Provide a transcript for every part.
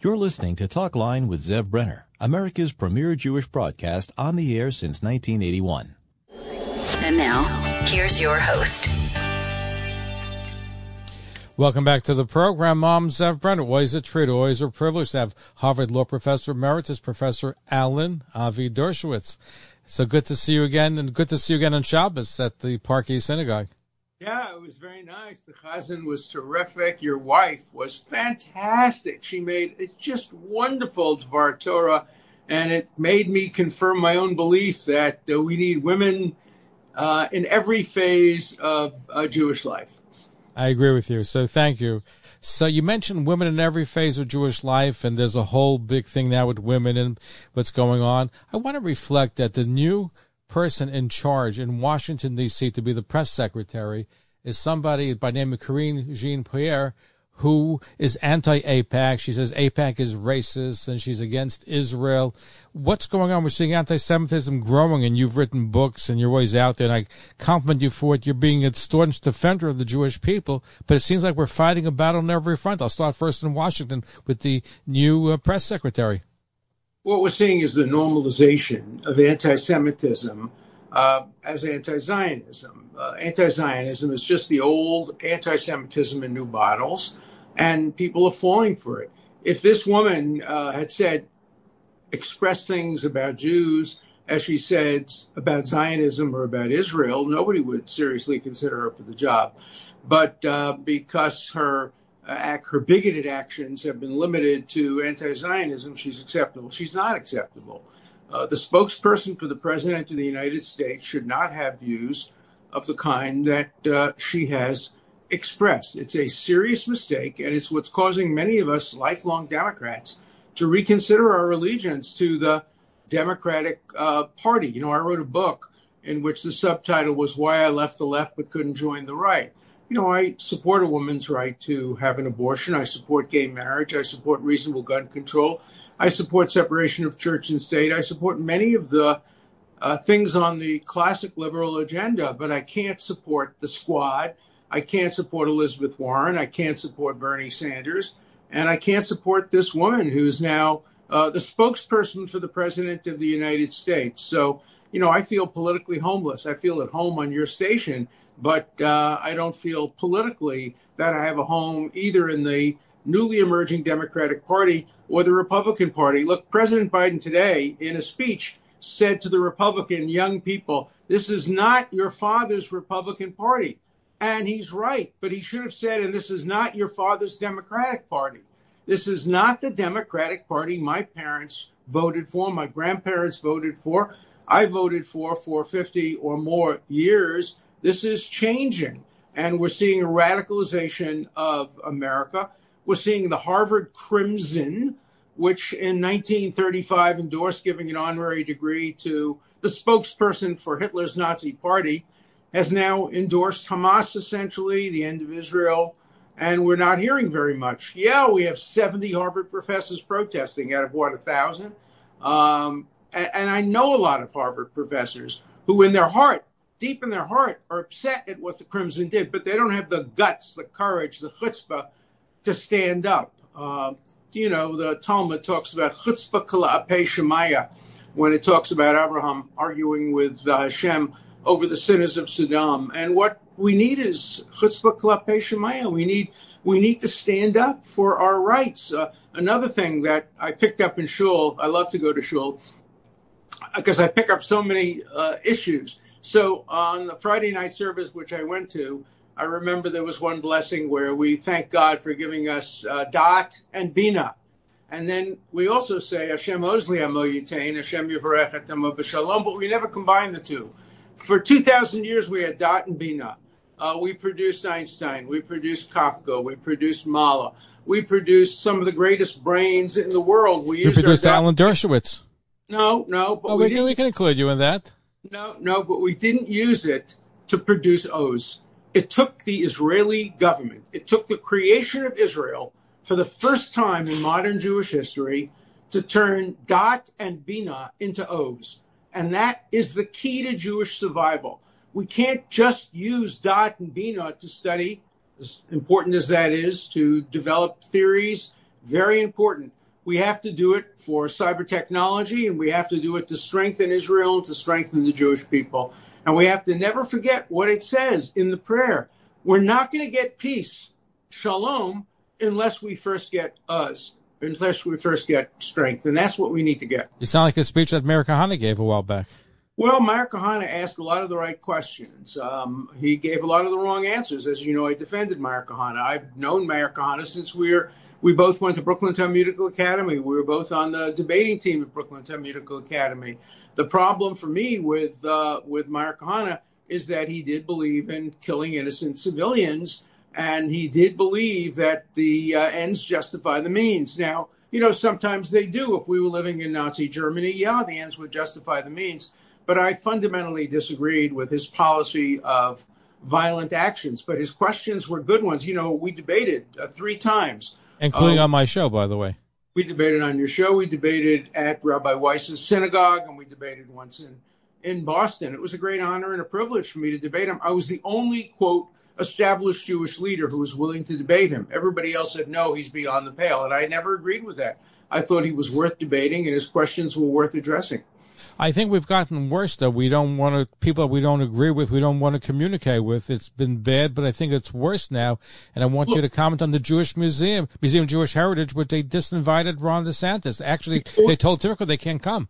You're listening to Talkline with Zev Brenner, America's premier Jewish broadcast on the air since 1981. And now, here's your host. Welcome back to the program. I'm Zev Brenner. Always a treat, always a privilege to have Harvard Law Professor Emeritus Professor Alan Avi Dershowitz. So good to see you again, and good to see you again on Shabbos at the Park East Synagogue. Yeah, it was very nice. The chazan was terrific. Your wife was fantastic. She made it's just wonderful Dvar Torah, and it made me confirm my own belief that uh, we need women uh, in every phase of uh, Jewish life. I agree with you. So thank you. So you mentioned women in every phase of Jewish life, and there's a whole big thing now with women and what's going on. I want to reflect that the new person in charge in Washington D.C. to be the press secretary is somebody by name of Karine Jean Pierre, who is anti-AIPAC. She says AIPAC is racist and she's against Israel. What's going on? We're seeing anti-Semitism growing, and you've written books and you're always out there. And I compliment you for it. You're being a staunch defender of the Jewish people, but it seems like we're fighting a battle on every front. I'll start first in Washington with the new uh, press secretary. What we're seeing is the normalization of anti-Semitism uh, as anti-Zionism. Uh, anti-Zionism is just the old anti-Semitism in new bottles, and people are falling for it. If this woman uh, had said, expressed things about Jews as she said about Zionism or about Israel, nobody would seriously consider her for the job. But uh, because her her bigoted actions have been limited to anti-Zionism, she's acceptable. She's not acceptable. Uh, the spokesperson for the president of the United States should not have views of the kind that uh, she has expressed. It's a serious mistake, and it's what's causing many of us lifelong Democrats to reconsider our allegiance to the Democratic uh, Party. You know, I wrote a book in which the subtitle was Why I Left the Left But Couldn't Join the Right. You know, I support a woman's right to have an abortion. I support gay marriage. I support reasonable gun control. I support separation of church and state. I support many of the uh, things on the classic liberal agenda, but I can't support the squad. I can't support Elizabeth Warren. I can't support Bernie Sanders. And I can't support this woman who's now uh, the spokesperson for the president of the United States. So, you know, I feel politically homeless. I feel at home on your station, but uh, I don't feel politically that I have a home either in the newly emerging Democratic Party or the Republican Party. Look, President Biden today, in a speech, said to the Republican young people, This is not your father's Republican Party. And he's right, but he should have said, and this is not your father's Democratic Party. This is not the Democratic Party my parents voted for, my grandparents voted for, I voted for for 50 or more years. This is changing. And we're seeing a radicalization of America. We're seeing the Harvard Crimson, which in 1935 endorsed giving an honorary degree to the spokesperson for Hitler's Nazi party has now endorsed Hamas, essentially, the end of Israel, and we're not hearing very much. Yeah, we have 70 Harvard professors protesting out of what, a thousand? Um, and, I know a lot of Harvard professors who, in their heart, deep in their heart, are upset at what the Crimson did, but they don't have the guts, the courage, the chutzpah to stand up. Uh, you know, the Talmud talks about chutzpah kala shemaya when it talks about Abraham arguing with uh, Hashem over the sinners of Sodom. And what we need is chutzpah klape shemaya. We need we need to stand up for our rights. Uh, another thing that I picked up in shul, I love to go to shul because I pick up so many uh, issues. So on the Friday night service, which I went to, I remember there was one blessing where we thank God for giving us uh, dot and bina. And then we also say Hashem Ozli Amo Yitain, Hashem Yivarech Etamo B'Shalom, but we never combine the two. For 2,000 years, we had dot and bina. Uh, we produced Einstein. We produced Kafka. We produced Mahler. We produced some of the greatest brains in the world. We You produced Alan Dershowitz. No, no. But oh, we, we, can, we can include you in that. No, no, but we didn't use it to produce oz. It took the Israeli government, it took the creation of Israel for the first time in modern Jewish history to turn dot and bina into oz. And that is the key to Jewish survival. We can't just use dot and bina to study, as important as that is, to develop theories, very important. We have to do it for cyber technology, and we have to do it to strengthen Israel and to strengthen the Jewish people. And we have to never forget what it says in the prayer. We're not going to get peace, shalom, unless we first get us, unless we first get strength. And that's what we need to get. You sound like a speech that Meir Kahane gave a while back. Well, Meir Kahane asked a lot of the right questions. Um, he gave a lot of the wrong answers. As you know, I defended Meir Kahane. I've known Meir Kahane since we were we both went to Brooklyn Talmudical Academy. We were both on the debating team at Brooklyn Talmudical Academy. The problem for me with uh, with Kahane is that he did believe in killing innocent civilians, and he did believe that the uh, ends justify the means. Now, you know, sometimes they do. If we were living in Nazi Germany, yeah, the ends would justify the means. But I fundamentally disagreed with his policy of violent actions. But his questions were good ones. You know, we debated uh, three times including um, on my show, by the way. We debated on your show. We debated at Rabbi Weiss's synagogue, and we debated once in in Boston. It was a great honor and a privilege for me to debate him. I was the only quote established Jewish leader who was willing to debate him. Everybody else said no, he's beyond the pale, and I never agreed with that. I thought he was worth debating, and his questions were worth addressing. I think we've gotten worse though. We don't want to people we don't agree with. We don't want to communicate with. It's been bad, but I think it's worse now. And I want Look, you to comment on the Jewish Museum, Museum of Jewish Heritage, which they disinvited Ron DeSantis. Actually, before, they told Tirico they can't come.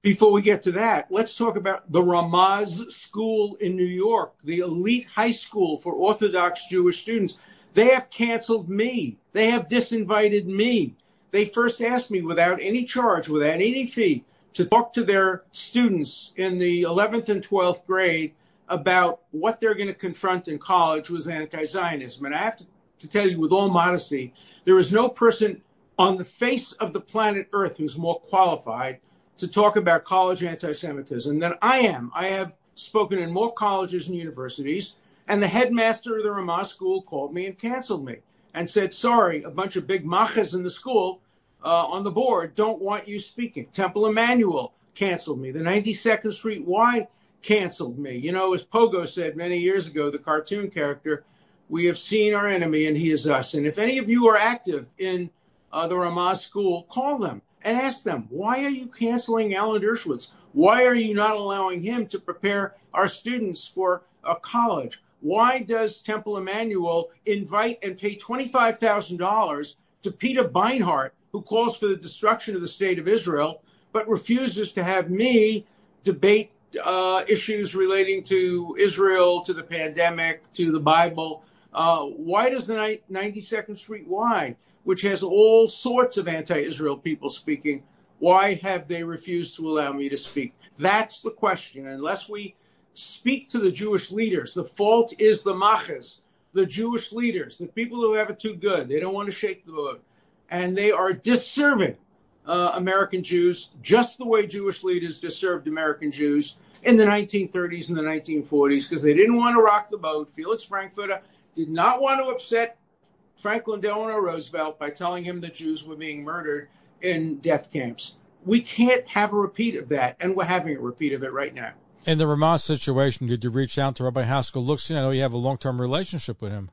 Before we get to that, let's talk about the Ramaz School in New York, the elite high school for Orthodox Jewish students. They have canceled me. They have disinvited me. They first asked me without any charge, without any fee, to talk to their students in the 11th and 12th grade about what they're going to confront in college was anti-Zionism. And I have to, tell you with all modesty, there is no person on the face of the planet Earth who's more qualified to talk about college anti-Semitism than I am. I have spoken in more colleges and universities, and the headmaster of the Ramaz school called me and canceled me and said, sorry, a bunch of big machas in the school on the board don't want you speaking. Temple Emanuel canceled me. The 92nd Street Y canceled me. You know, as Pogo said many years ago, the cartoon character, we have seen our enemy and he is us. And if any of you are active in uh, the Ramaz school, call them and ask them, why are you canceling Alan Dershowitz? Why are you not allowing him to prepare our students for a college? Why does Temple Emanuel invite and pay $25,000 to Peter Beinart who calls for the destruction of the state of Israel, but refuses to have me debate uh, issues relating to Israel, to the pandemic, to the Bible. Uh, why does the 92nd Street Y, which has all sorts of anti-Israel people speaking, why have they refused to allow me to speak? That's the question. Unless we speak to the Jewish leaders, the fault is the machas, the Jewish leaders, the people who have it too good. They don't want to shake the boat and they are disserving uh, American Jews just the way Jewish leaders disserved American Jews in the 1930s and the 1940s because they didn't want to rock the boat. Felix Frankfurter did not want to upset Franklin Delano Roosevelt by telling him that Jews were being murdered in death camps. We can't have a repeat of that, and we're having a repeat of it right now. In the Ramaz situation, did you reach out to Rabbi Haskel Lookstein? I know you have a long term relationship with him.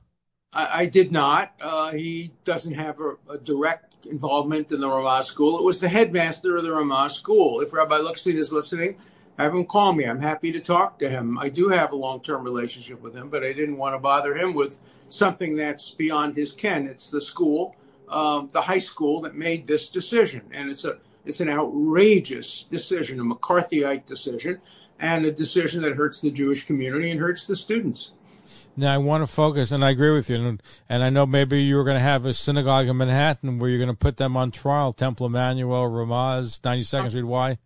I, did not. Uh, he doesn't have a, direct involvement in the Ramaz school. It was the headmaster of the Ramaz school. If Rabbi Lookstein is listening, have him call me. I'm happy to talk to him. I do have a long term relationship with him, but I didn't want to bother him with something that's beyond his ken. It's the school, um, the high school that made this decision. And it's a it's an outrageous decision, a McCarthyite decision, and a decision that hurts the Jewish community and hurts the students. Now I want to focus, and I agree with you. And, and I know maybe you were going to have a synagogue in Manhattan where you're going to put them on trial. Temple Emmanuel, Ramaz, 92nd Street. Why?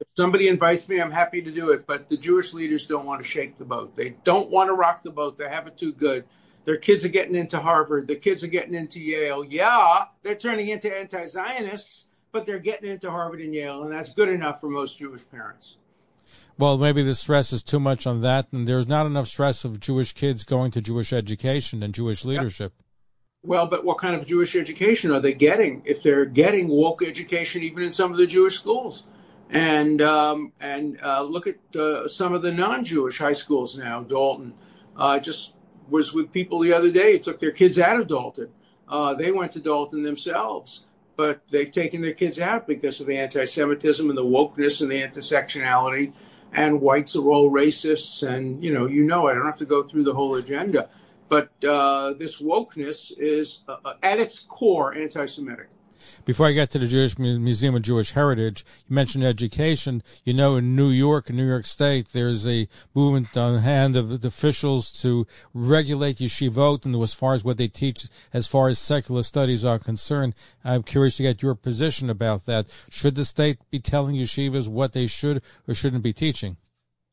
If somebody invites me, I'm happy to do it. But the Jewish leaders don't want to shake the boat. They don't want to rock the boat. They have it too good. Their kids are getting into Harvard. Their kids are getting into Yale. Yeah, they're turning into anti-Zionists, but they're getting into Harvard and Yale, and that's good enough for most Jewish parents. Well, maybe the stress is too much on that, and there's not enough stress of Jewish kids going to Jewish education and Jewish leadership. Well, but what kind of Jewish education are they getting if they're getting woke education even in some of the Jewish schools? And um, and uh, look at uh, some of the non-Jewish high schools now. Dalton uh, just was with people the other day. Took their kids out of Dalton. Uh, they went to Dalton themselves, but they've taken their kids out because of the anti-Semitism and the wokeness and the intersectionality. And whites are all racists, and you know, you know, I don't have to go through the whole agenda but uh, this wokeness is uh, uh, at its core anti-Semitic. Before I get to the Jewish Museum of Jewish Heritage, you mentioned education. You know, in New York, in New York State, there's a movement on hand of the officials to regulate yeshivot and as far as what they teach, as far as secular studies are concerned. I'm curious to get your position about that. Should the state be telling yeshivas what they should or shouldn't be teaching?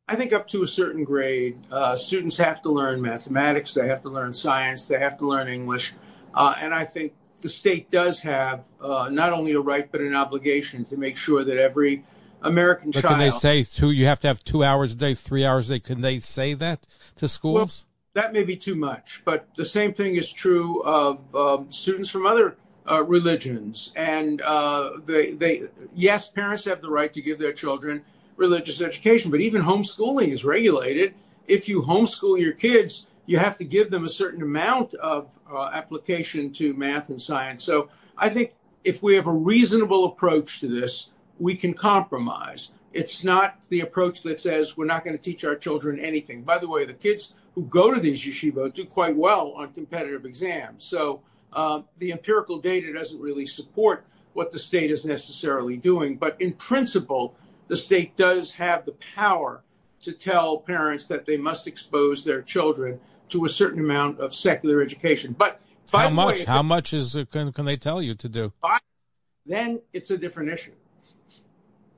I think up to a certain grade, uh, students have to learn mathematics, they have to learn science, they have to learn English, uh, and I think the state does have uh, not only a right but an obligation to make sure that every American but child. Can they say two? You have to have two hours a day, three hours a day. Can they say that to schools? That may be too much, but the same thing is true of um, students from other uh, religions. And uh, they, they, yes, parents have the right to give their children religious education. But even homeschooling is regulated. If you homeschool your kids, you have to give them a certain amount of uh, application to math and science. So I think if we have a reasonable approach to this, we can compromise. It's not the approach that says we're not going to teach our children anything. By the way, the kids who go to these yeshivot do quite well on competitive exams. So uh, the empirical data doesn't really support what the state is necessarily doing. But in principle, the state does have the power to tell parents that they must expose their children to a certain amount of secular education. But how much? Way, how much is can, can they tell you to do? Then it's a different issue.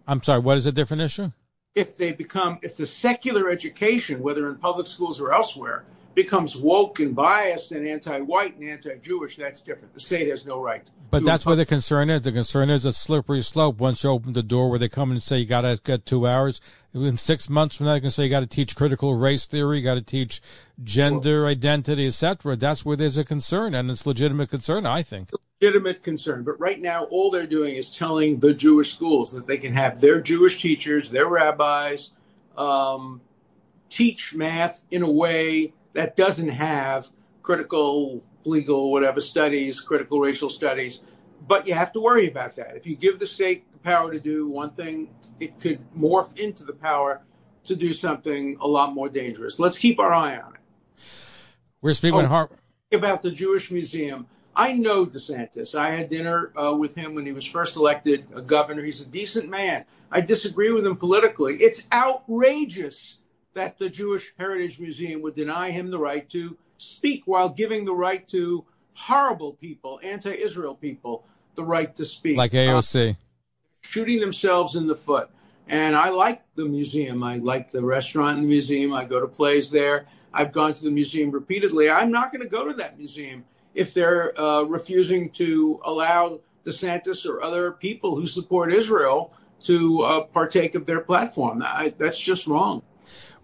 I'm sorry. What is a different issue? If they become, if the secular education, whether in public schools or elsewhere, becomes woke and biased and anti-white and anti-Jewish, that's different. The state has no right. But that's where the concern is. The concern is a slippery slope. Once you open the door where they come and say you got to get two hours, in six months from now, they can say you got to teach critical race theory, you got to teach gender well, identity, etc. That's where there's a concern, and it's legitimate concern, I think. Legitimate concern. But right now, all they're doing is telling the Jewish schools that they can have their Jewish teachers, their rabbis, um, teach math in a way that doesn't have critical legal whatever studies, critical racial studies. But you have to worry about that. If you give the state the power to do one thing, it could morph into the power to do something a lot more dangerous. Let's keep our eye on it. We're speaking oh, Har- about the Jewish Museum. I know DeSantis. I had dinner uh, with him when he was first elected a governor. He's a decent man. I disagree with him politically. It's outrageous that the Jewish Heritage Museum would deny him the right to speak while giving the right to horrible people, anti-Israel people, the right to speak. Like AOC. Uh, shooting themselves in the foot. And I like the museum. I like the restaurant in the museum. I go to plays there. I've gone to the museum repeatedly. I'm not going to go to that museum if they're uh, refusing to allow DeSantis or other people who support Israel to uh, partake of their platform. I, that's just wrong.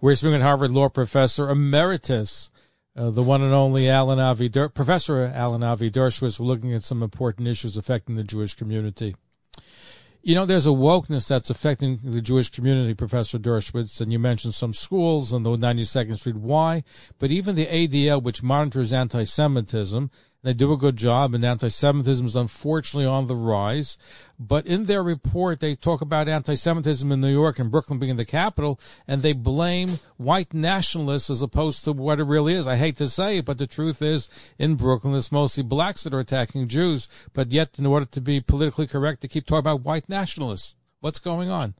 We're speaking with Harvard Law Professor Emeritus, uh, the one and only Alan Avi, Der- Professor Alan Avi Dershowitz. We're looking at some important issues affecting the Jewish community. You know, there's a wokeness that's affecting the Jewish community, Professor Dershowitz, and you mentioned some schools on the 92nd Street. Why? But even the ADL, which monitors anti-Semitism, they do a good job, and anti-Semitism is unfortunately on the rise. But in their report, they talk about anti-Semitism in New York and Brooklyn being the capital, and they blame white nationalists as opposed to what it really is. I hate to say it, but the truth is, in Brooklyn, it's mostly blacks that are attacking Jews. But yet, in order to be politically correct, they keep talking about white nationalists. What's going on?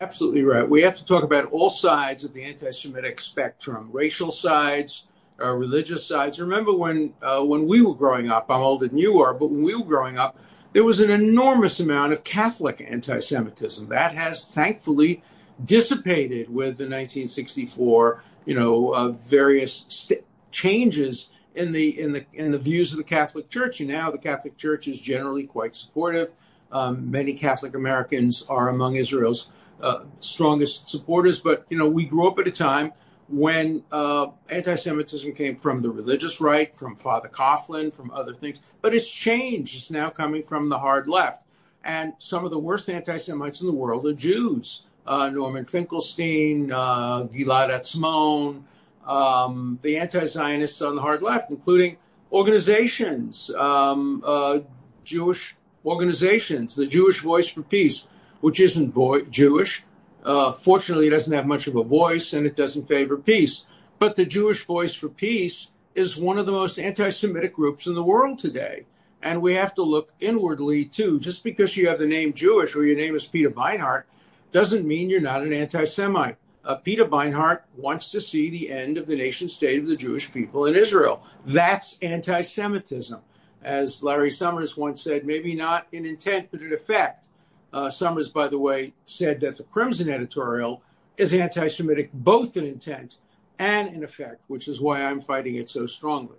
Absolutely right. We have to talk about all sides of the anti-Semitic spectrum: racial sides religious sides. Remember when uh, when we were growing up? I'm older than you are, but when we were growing up, there was an enormous amount of Catholic anti-Semitism that has thankfully dissipated with the 1964, you know, uh, various st- changes in the in the in the views of the Catholic Church. And now the Catholic Church is generally quite supportive. Um, many Catholic Americans are among Israel's uh, strongest supporters. But you know, we grew up at a time when uh, anti-Semitism came from the religious right, from Father Coughlin, from other things. But it's changed. It's now coming from the hard left. And some of the worst anti-Semites in the world are Jews. Uh, Norman Finkelstein, uh, Gilad Atzmon, um, the anti-Zionists on the hard left, including organizations, um, uh, Jewish organizations, the Jewish Voice for Peace, which isn't boy- Jewish. Uh, fortunately, it doesn't have much of a voice and it doesn't favor peace. But the Jewish Voice for Peace is one of the most anti Semitic groups in the world today. And we have to look inwardly too. Just because you have the name Jewish or your name is Peter Beinart doesn't mean you're not an anti Semite. Uh, Peter Beinart wants to see the end of the nation state of the Jewish people in Israel. That's anti Semitism. As Larry Summers once said, maybe not in intent, but in effect. Uh, Summers, by the way, said that the Crimson editorial is anti Semitic both in intent and in effect, which is why I'm fighting it so strongly.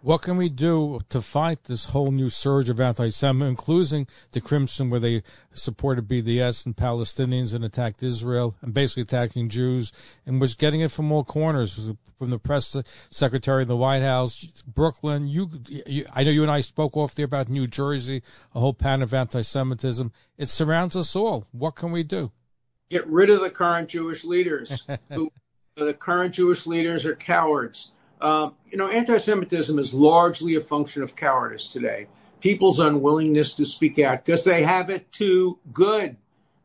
What can we do to fight this whole new surge of anti-Semitism, including the Crimson, where they supported BDS and Palestinians and attacked Israel and basically attacking Jews, and was getting it from all corners, from the press secretary of the White House, Brooklyn. You, you, I know you and I spoke off there about New Jersey, a whole pattern of anti-Semitism. It surrounds us all. What can we do? Get rid of the current Jewish leaders. who, the current Jewish leaders are cowards Uh, you know, anti Semitism is largely a function of cowardice today. People's unwillingness to speak out because they have it too good.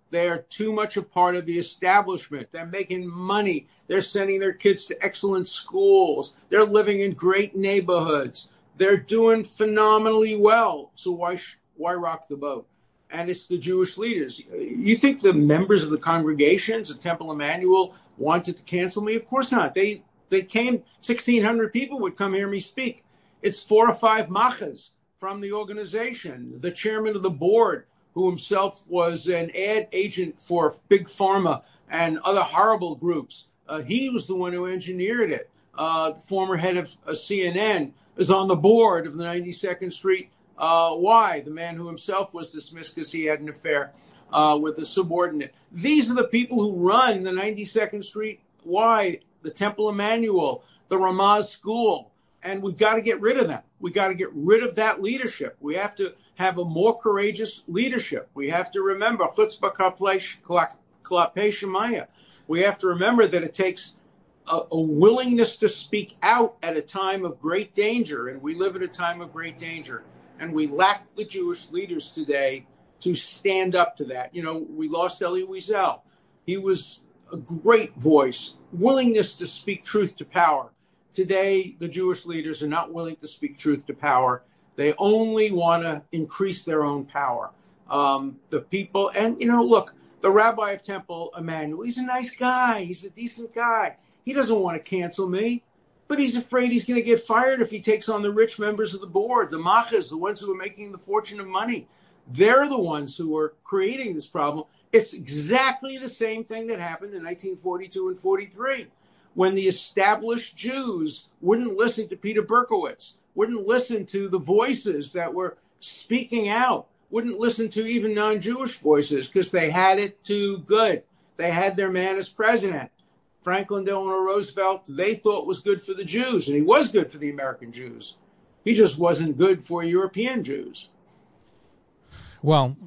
They are too much a part of the establishment. They're making money. They're sending their kids to excellent schools. They're living in great neighborhoods. They're doing phenomenally well. So why why rock the boat? And it's the Jewish leaders. You think the members of the congregations of Temple Emmanuel wanted to cancel me? Of course not. They they came, 1,600 people would come hear me speak. It's four or five machas from the organization. The chairman of the board, who himself was an ad agent for Big Pharma and other horrible groups, uh, he was the one who engineered it. Uh, former head of uh, CNN is on the board of the 92nd Street uh, Y, the man who himself was dismissed because he had an affair uh, with a subordinate. These are the people who run the 92nd Street Y the Temple Emmanuel, the Ramaz School, and we've got to get rid of them. We've got to get rid of that leadership. We have to have a more courageous leadership. We have to remember We have to remember that it takes a, a, willingness to speak out at a time of great danger, and we live at a time of great danger, and we lack the Jewish leaders today to stand up to that. You know, we lost Elie Wiesel. He was a great voice, willingness to speak truth to power. Today, the Jewish leaders are not willing to speak truth to power. They only want to increase their own power. Um, the people, and you know, look, the rabbi of Temple, Emmanuel, he's a nice guy. He's a decent guy. He doesn't want to cancel me, but he's afraid he's going to get fired if he takes on the rich members of the board, the machas, the ones who are making the fortune of money. They're the ones who are creating this problem. It's exactly the same thing that happened in 1942 and 43 when the established Jews wouldn't listen to Peter Berkowitz, wouldn't listen to the voices that were speaking out, wouldn't listen to even non Jewish voices because they had it too good. They had their man as president. Franklin Delano Roosevelt, they thought was good for the Jews, and he was good for the American Jews. He just wasn't good for European Jews. Well,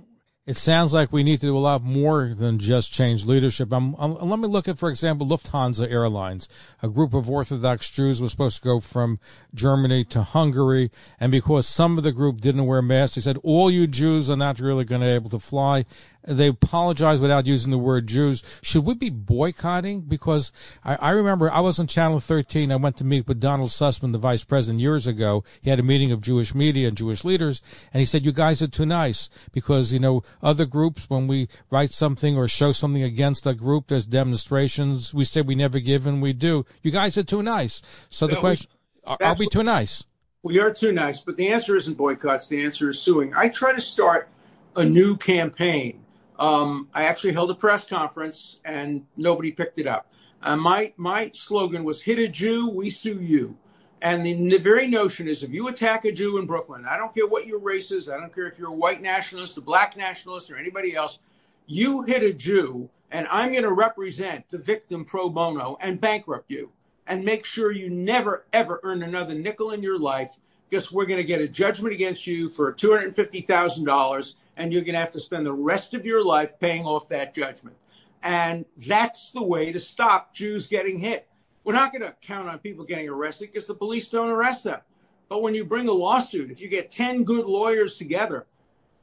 it sounds like we need to do a lot more than just change leadership. I'm, I'm, let me look at, for example, Lufthansa Airlines. A group of Orthodox Jews was supposed to go from Germany to Hungary, and because some of the group didn't wear masks, they said all you Jews are not really going to be able to fly. They apologize without using the word Jews. Should we be boycotting? Because I, I remember I was on Channel 13. I went to meet with Donald Sussman, the vice president, years ago. He had a meeting of Jewish media and Jewish leaders, and he said, "You guys are too nice because you know other groups when we write something or show something against a group, there's demonstrations. We say we never give, and we do. You guys are too nice. So the question: are, are we too nice? We are too nice, but the answer isn't boycotts. The answer is suing. I try to start a new campaign um, I actually held a press conference and nobody picked it up. Uh, my my slogan was "Hit a Jew, we sue you." And the, the, very notion is if you attack a Jew in Brooklyn, I don't care what your race is, I don't care if you're a white nationalist, a black nationalist, or anybody else, you hit a Jew, and I'm going to represent the victim pro bono and bankrupt you and make sure you never, ever earn another nickel in your life because we're going to get a judgment against you for $250,000 and you're going to have to spend the rest of your life paying off that judgment. And that's the way to stop Jews getting hit. We're not going to count on people getting arrested because the police don't arrest them. But when you bring a lawsuit, if you get 10 good lawyers together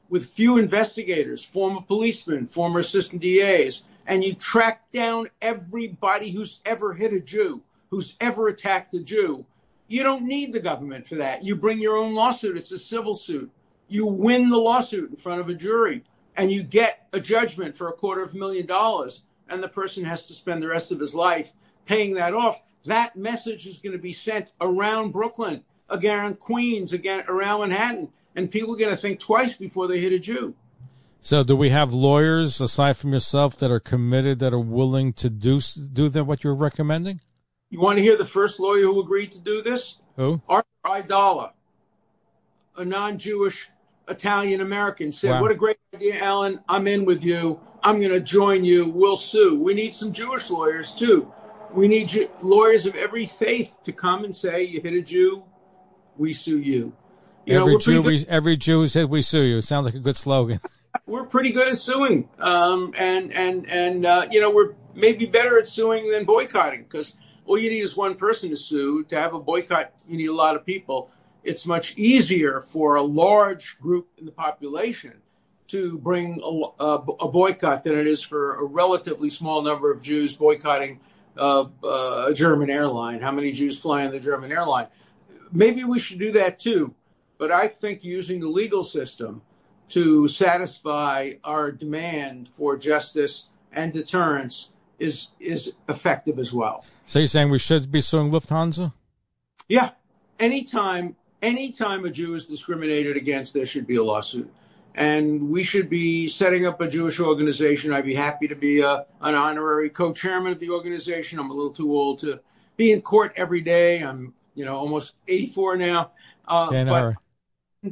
with few investigators, former policemen, former assistant DAs, and you track down everybody who's ever hit a Jew, who's ever attacked a Jew, you don't need the government for that. You bring your own lawsuit. It's a civil suit. You win the lawsuit in front of a jury and you get a judgment for a quarter of a million dollars and the person has to spend the rest of his life paying that off. That message is going to be sent around Brooklyn, again Queens, again around Manhattan, and people are going to think twice before they hit a Jew. So, do we have lawyers aside from yourself that are committed, that are willing to do do that? What you're recommending? You want to hear the first lawyer who agreed to do this? Who? Arthur Aidala, a non-Jewish Italian American, said, Wow. "What a great idea, Alan! I'm in with you. I'm going to join you. We'll sue. We need some Jewish lawyers too. We need lawyers of every faith to come and say, you hit a Jew, we sue you. You know, every we're Jew, we, every Jew who said we sue you. Sounds like a good slogan. we're pretty good at suing, um, and and and uh, you know we're maybe better at suing than boycotting because all you need is one person to sue. To have a boycott, you need a lot of people. It's much easier for a large group in the population to bring a, a boycott than it is for a relatively small number of Jews boycotting uh, uh, a German airline. How many Jews fly on the German airline? Maybe we should do that too. But I think using the legal system to satisfy our demand for justice and deterrence is is effective as well. so you're saying we should be suing Lufthansa? Yeah. Anytime anytime a Jew is discriminated against, there should be a lawsuit. And we should be setting up a Jewish organization. I'd be happy to be a, an honorary co-chairman of the organization. I'm a little too old to be in court every day. I'm, you know, almost 84 now. Uh, but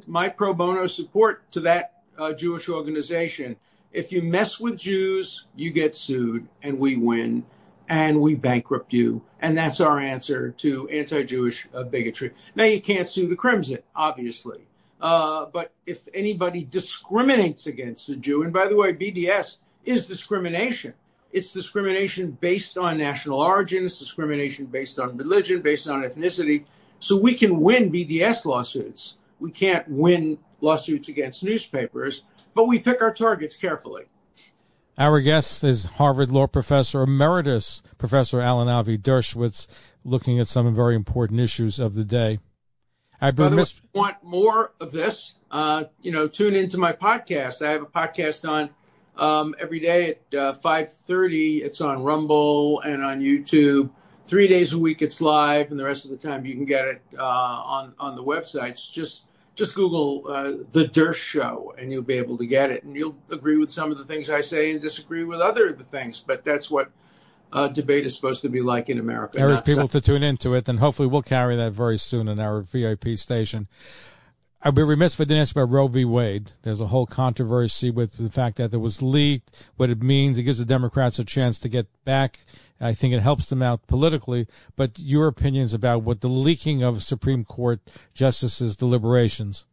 my pro bono support to that uh, Jewish organization. If you mess with Jews, you get sued, and we win, and we bankrupt you, and that's our answer to anti-Jewish uh, bigotry. Now you can't sue the Crimson, obviously, uh, but if anybody discriminates against a Jew, and by the way, BDS is discrimination. It's discrimination based on national origin. It's discrimination based on religion, based on ethnicity. So we can win BDS lawsuits. We can't win lawsuits against newspapers, but we pick our targets carefully. Our guest is Harvard Law Professor Emeritus Professor Alan Avi Dershowitz, looking at some very important issues of the day. I'd be By the way, remiss- if you want more of this, uh, you know, tune into my podcast. I have a podcast on um, every day at uh, 5.30. It's on Rumble and on YouTube. Three days a week it's live, and the rest of the time you can get it uh, on, on the websites. Just just Google uh, The Dershow, and you'll be able to get it. And you'll agree with some of the things I say and disagree with other of the things. But that's what uh, debate is supposed to be like in America. Not people to tune into it, and hopefully we'll carry that very soon in our VIP station. I'd be remiss if I didn't ask about Roe v. Wade. There's a whole controversy with the fact that it was leaked, what it means. It gives the Democrats a chance to get back. I think it helps them out politically. But your opinions about what the leaking of Supreme Court justices' deliberations?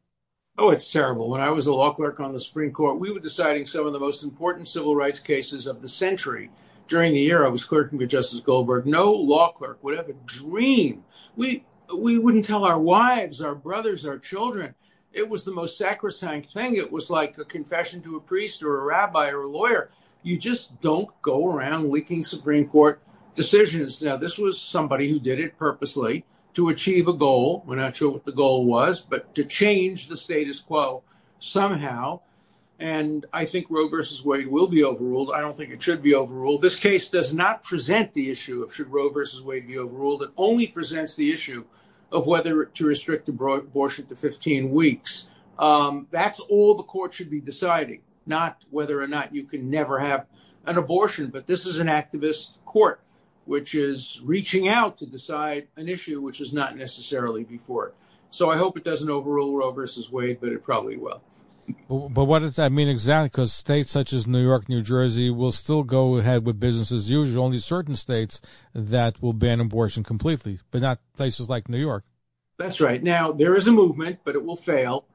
Oh, it's terrible. When I was a law clerk on the Supreme Court, we were deciding some of the most important civil rights cases of the century. During the year I was clerking for Justice Goldberg, no law clerk would ever dream. We we wouldn't tell our wives, our brothers, our children. It was the most sacrosanct thing. It was like a confession to a priest or a rabbi or a lawyer. You just don't go around leaking Supreme Court decisions. Now, this was somebody who did it purposely to achieve a goal. We're not sure what the goal was, but to change the status quo somehow. And I think Roe versus Wade will be overruled. I don't think it should be overruled. This case does not present the issue of should Roe versus Wade be overruled. It only presents the issue of whether to restrict abortion to 15 weeks. Um, that's all the court should be deciding, not whether or not you can never have an abortion. But this is an activist court, which is reaching out to decide an issue which is not necessarily before it. So I hope it doesn't overrule Roe versus Wade, but it probably will. But, what does that mean exactly? Because states such as New York, New Jersey will still go ahead with business as usual. Only certain states that will ban abortion completely, but not places like New York. That's right. Now, there is a movement, but it will fail.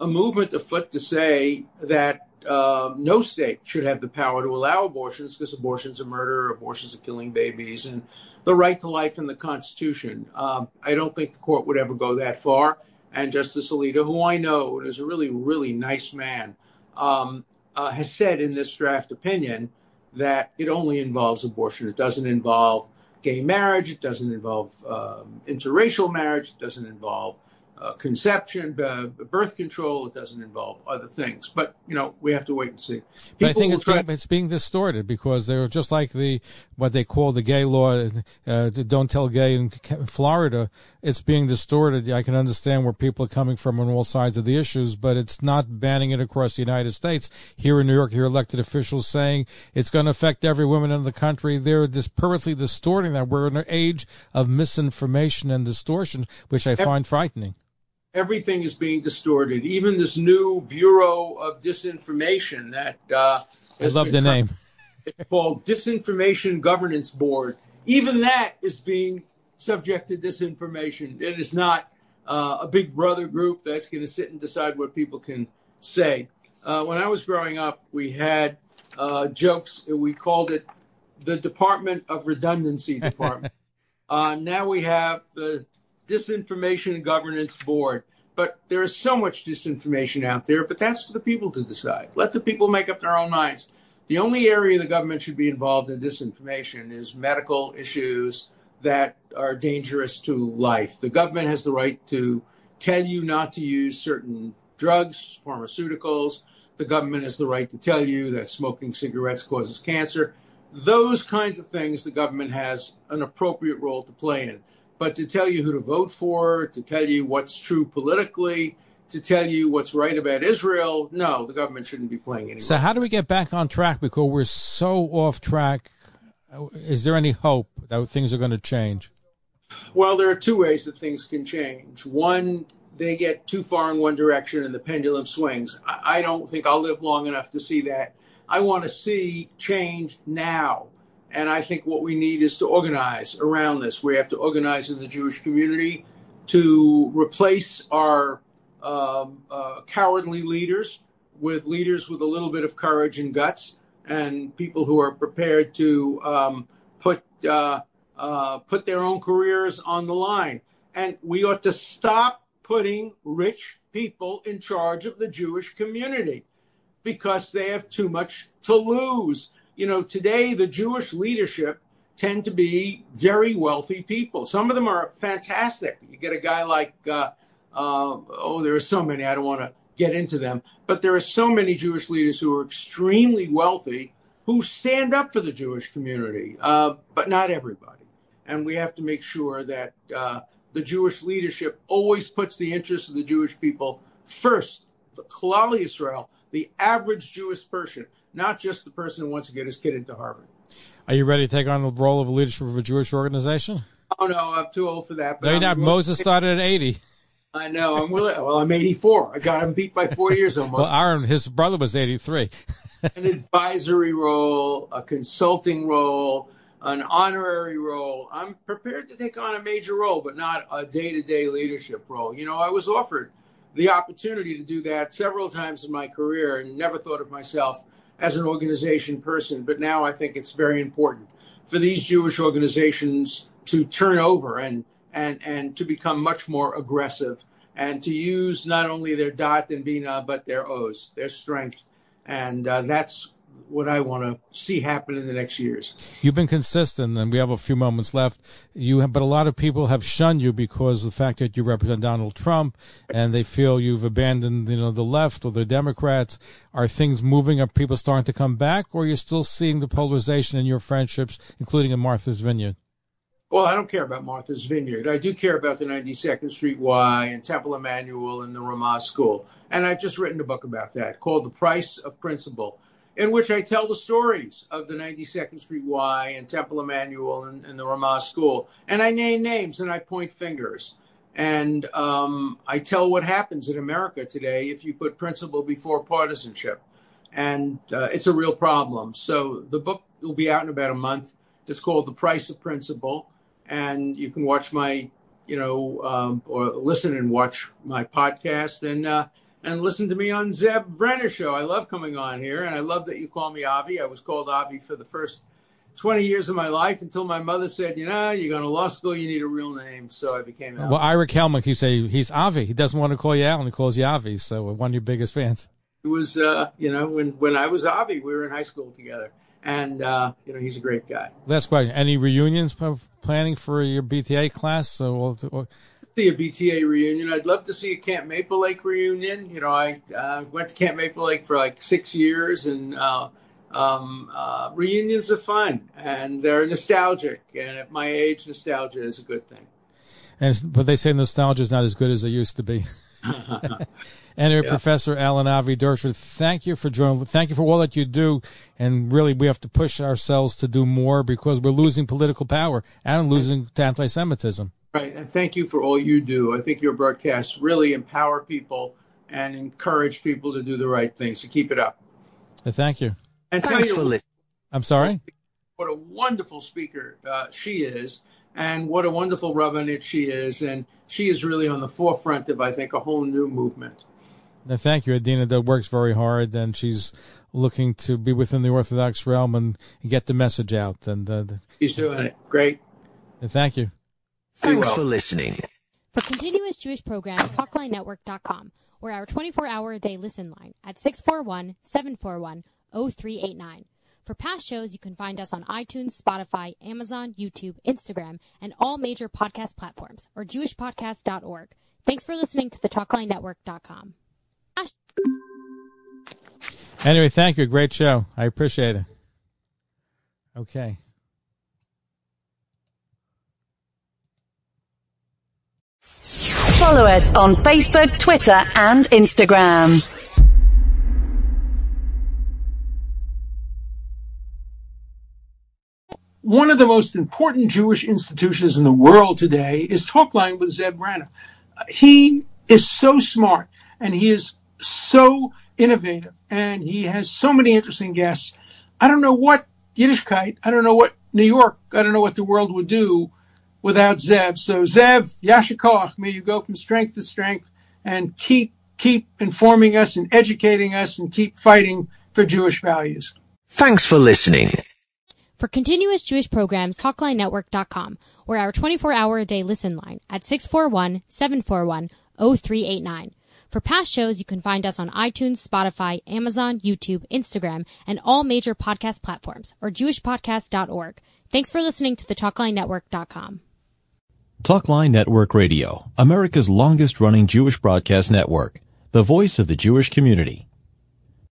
A movement afoot to say that uh, no state should have the power to allow abortions because abortions are murder, abortions are killing babies, and the right to life in the Constitution. Um, I don't think the court would ever go that far. And Justice Alito, who I know is a really, really nice man, um, uh, has said in this draft opinion that it only involves abortion. It doesn't involve gay marriage. It doesn't involve um, interracial marriage. It doesn't involve conception, uh, birth control. It doesn't involve other things. But you know, we have to wait and see. But I think it's, try- being, it's being distorted because they're just like the what they call the gay law. Uh, don't tell gay in Florida. It's being distorted. I can understand where people are coming from on all sides of the issues, but it's not banning it across the United States. Here in New York, here elected officials saying it's going to affect every woman in the country. They're just purposely distorting that. We're in an age of misinformation and distortion, which I find frightening everything is being distorted. Even this new Bureau of Disinformation that uh, I love the name. It's called Disinformation Governance Board. Even that is being subject to disinformation. It is not uh, a big brother group that's going to sit and decide what people can say. Uh, when I was growing up, we had uh, jokes. We called it the Department of Redundancy Department. Uh, now we have the Disinformation Governance Board. But there is so much disinformation out there, but that's for the people to decide. Let the people make up their own minds. The only area the government should be involved in disinformation is medical issues that are dangerous to life. The government has the right to tell you not to use certain drugs, pharmaceuticals. The government has the right to tell you that smoking cigarettes causes cancer. Those kinds of things the government has an appropriate role to play in. But to tell you who to vote for, to tell you what's true politically, to tell you what's right about Israel, no, the government shouldn't be playing any. So, how do we get back on track? Because we're so off track. Is there any hope that things are going to change? Well, there are two ways that things can change. One, they get too far in one direction and the pendulum swings. I don't think I'll live long enough to see that. I want to see change now. And I think what we need is to organize around this. We have to organize in the Jewish community to replace our um, uh, cowardly leaders with leaders with a little bit of courage and guts and people who are prepared to um, put uh, uh, put their own careers on the line. And we ought to stop putting rich people in charge of the Jewish community because they have too much to lose you know, today the Jewish leadership tend to be very wealthy people. Some of them are fantastic. You get a guy like, uh, uh, oh, there are so many, I don't want to get into them, but there are so many Jewish leaders who are extremely wealthy who stand up for the Jewish community, uh, but not everybody. And we have to make sure that uh, the Jewish leadership always puts the interests of the Jewish people first. The Klal Israel, the average Jewish person, not just the person who wants to get his kid into Harvard. Are you ready to take on the role of a leadership of a Jewish organization? Oh no, I'm too old for that. But no, you're not. Moses started at 80. I know. I'm willing. Well, I'm 84. I got him beat by four years almost. well, Aaron, his brother was 83. an advisory role, a consulting role, an honorary role. I'm prepared to take on a major role, but not a day-to-day leadership role. You know, I was offered the opportunity to do that several times in my career and never thought of myself as an organization person, but now I think it's very important for these Jewish organizations to turn over and and and to become much more aggressive and to use not only their dot and bina but their oz, their strength, and uh, that's what I want to see happen in the next years. You've been consistent, and we have a few moments left. You, have, but a lot of people have shunned you because of the fact that you represent Donald Trump, and they feel you've abandoned, you know, the left or the Democrats. Are things moving? Are people starting to come back, or are you still seeing the polarization in your friendships, including in Martha's Vineyard? Well, I don't care about Martha's Vineyard. I do care about the 92nd Street Y and Temple Emanuel and the Ramaz School. And I've just written a book about that called The Price of Principle in which I tell the stories of the 92nd Street Y and Temple Emanuel and, and the Ramaz School. And I name names and I point fingers. And um, I tell what happens in America today if you put principle before partisanship. And uh, it's a real problem. So the book will be out in about a month. It's called The Price of Principle. And you can watch my, you know, um, or listen and watch my podcast and, uh, and listen to me on Zev Brenner show. I love coming on here and I love that you call me Avi. I was called Avi for the first 20 years of my life until my mother said, you know, you're going to law school, you need a real name. So I became Avi. Well, Ira Kelman, you say he's Avi. He doesn't want to call you Alan, he calls you Avi. So one of your biggest fans. It was, uh, you know, when, when I was Avi, we were in high school together. And, uh, you know, he's a great guy. That's great. Any reunions planning for your BTA class? So we'll see a BTA reunion. I'd love to see a Camp Maple Lake reunion. You know, I uh, went to Camp Maple Lake for like six years, and uh, um, uh, reunions are fun and they're nostalgic. And at my age, nostalgia is a good thing. And but they say nostalgia is not as good as it used to be. and yeah. Professor Alan Avi Dersher, thank you for joining. Thank you for all that you do. And really, we have to push ourselves to do more because we're losing political power and losing to anti-Semitism. Right, and thank you for all you do. I think your broadcasts really empower people and encourage people to do the right things. So keep it up. Thank you. And Thanks tell you, for listening. I'm sorry. What a wonderful speaker uh, she is, and what a wonderful rabbinite she is, and she is really on the forefront of, I think, a whole new movement. Now, thank you, Adina. That works very hard, and she's looking to be within the Orthodox realm and get the message out. And uh, she's doing it great. And thank you. Thanks well. for listening. For continuous Jewish programs, TalkLineNetwork.com or our 24-hour a day listen line at 641 741 0389. For past shows, you can find us on iTunes, Spotify, Amazon, YouTube, Instagram, and all major podcast platforms or jewishpodcast.org. Thanks for listening to the TalkLineNetwork.com. Anyway, thank you. Great show. I appreciate it. Okay. Follow us on Facebook, Twitter, and Instagram. one of the most important Jewish institutions in the world today is Talkline with Zev Brenner. He is so smart and he is so innovative and he has so many interesting guests. I don't know what Yiddishkeit, I don't know what New York, I don't know what the world would do without Zev. So Zev, Yasher Koach, may you go from strength to strength and keep keep informing us and educating us and keep fighting for Jewish values. Thanks for listening. For continuous Jewish programs, TalkLineNetwork.com or our 24-hour a day listen line at 641-741-0389. For past shows, you can find us on iTunes, Spotify, Amazon, YouTube, Instagram, and all major podcast platforms or jewishpodcast.org. Thanks for listening to the TalkLineNetwork.com. Talkline Network Radio, America's longest running Jewish broadcast network, the voice of the Jewish community.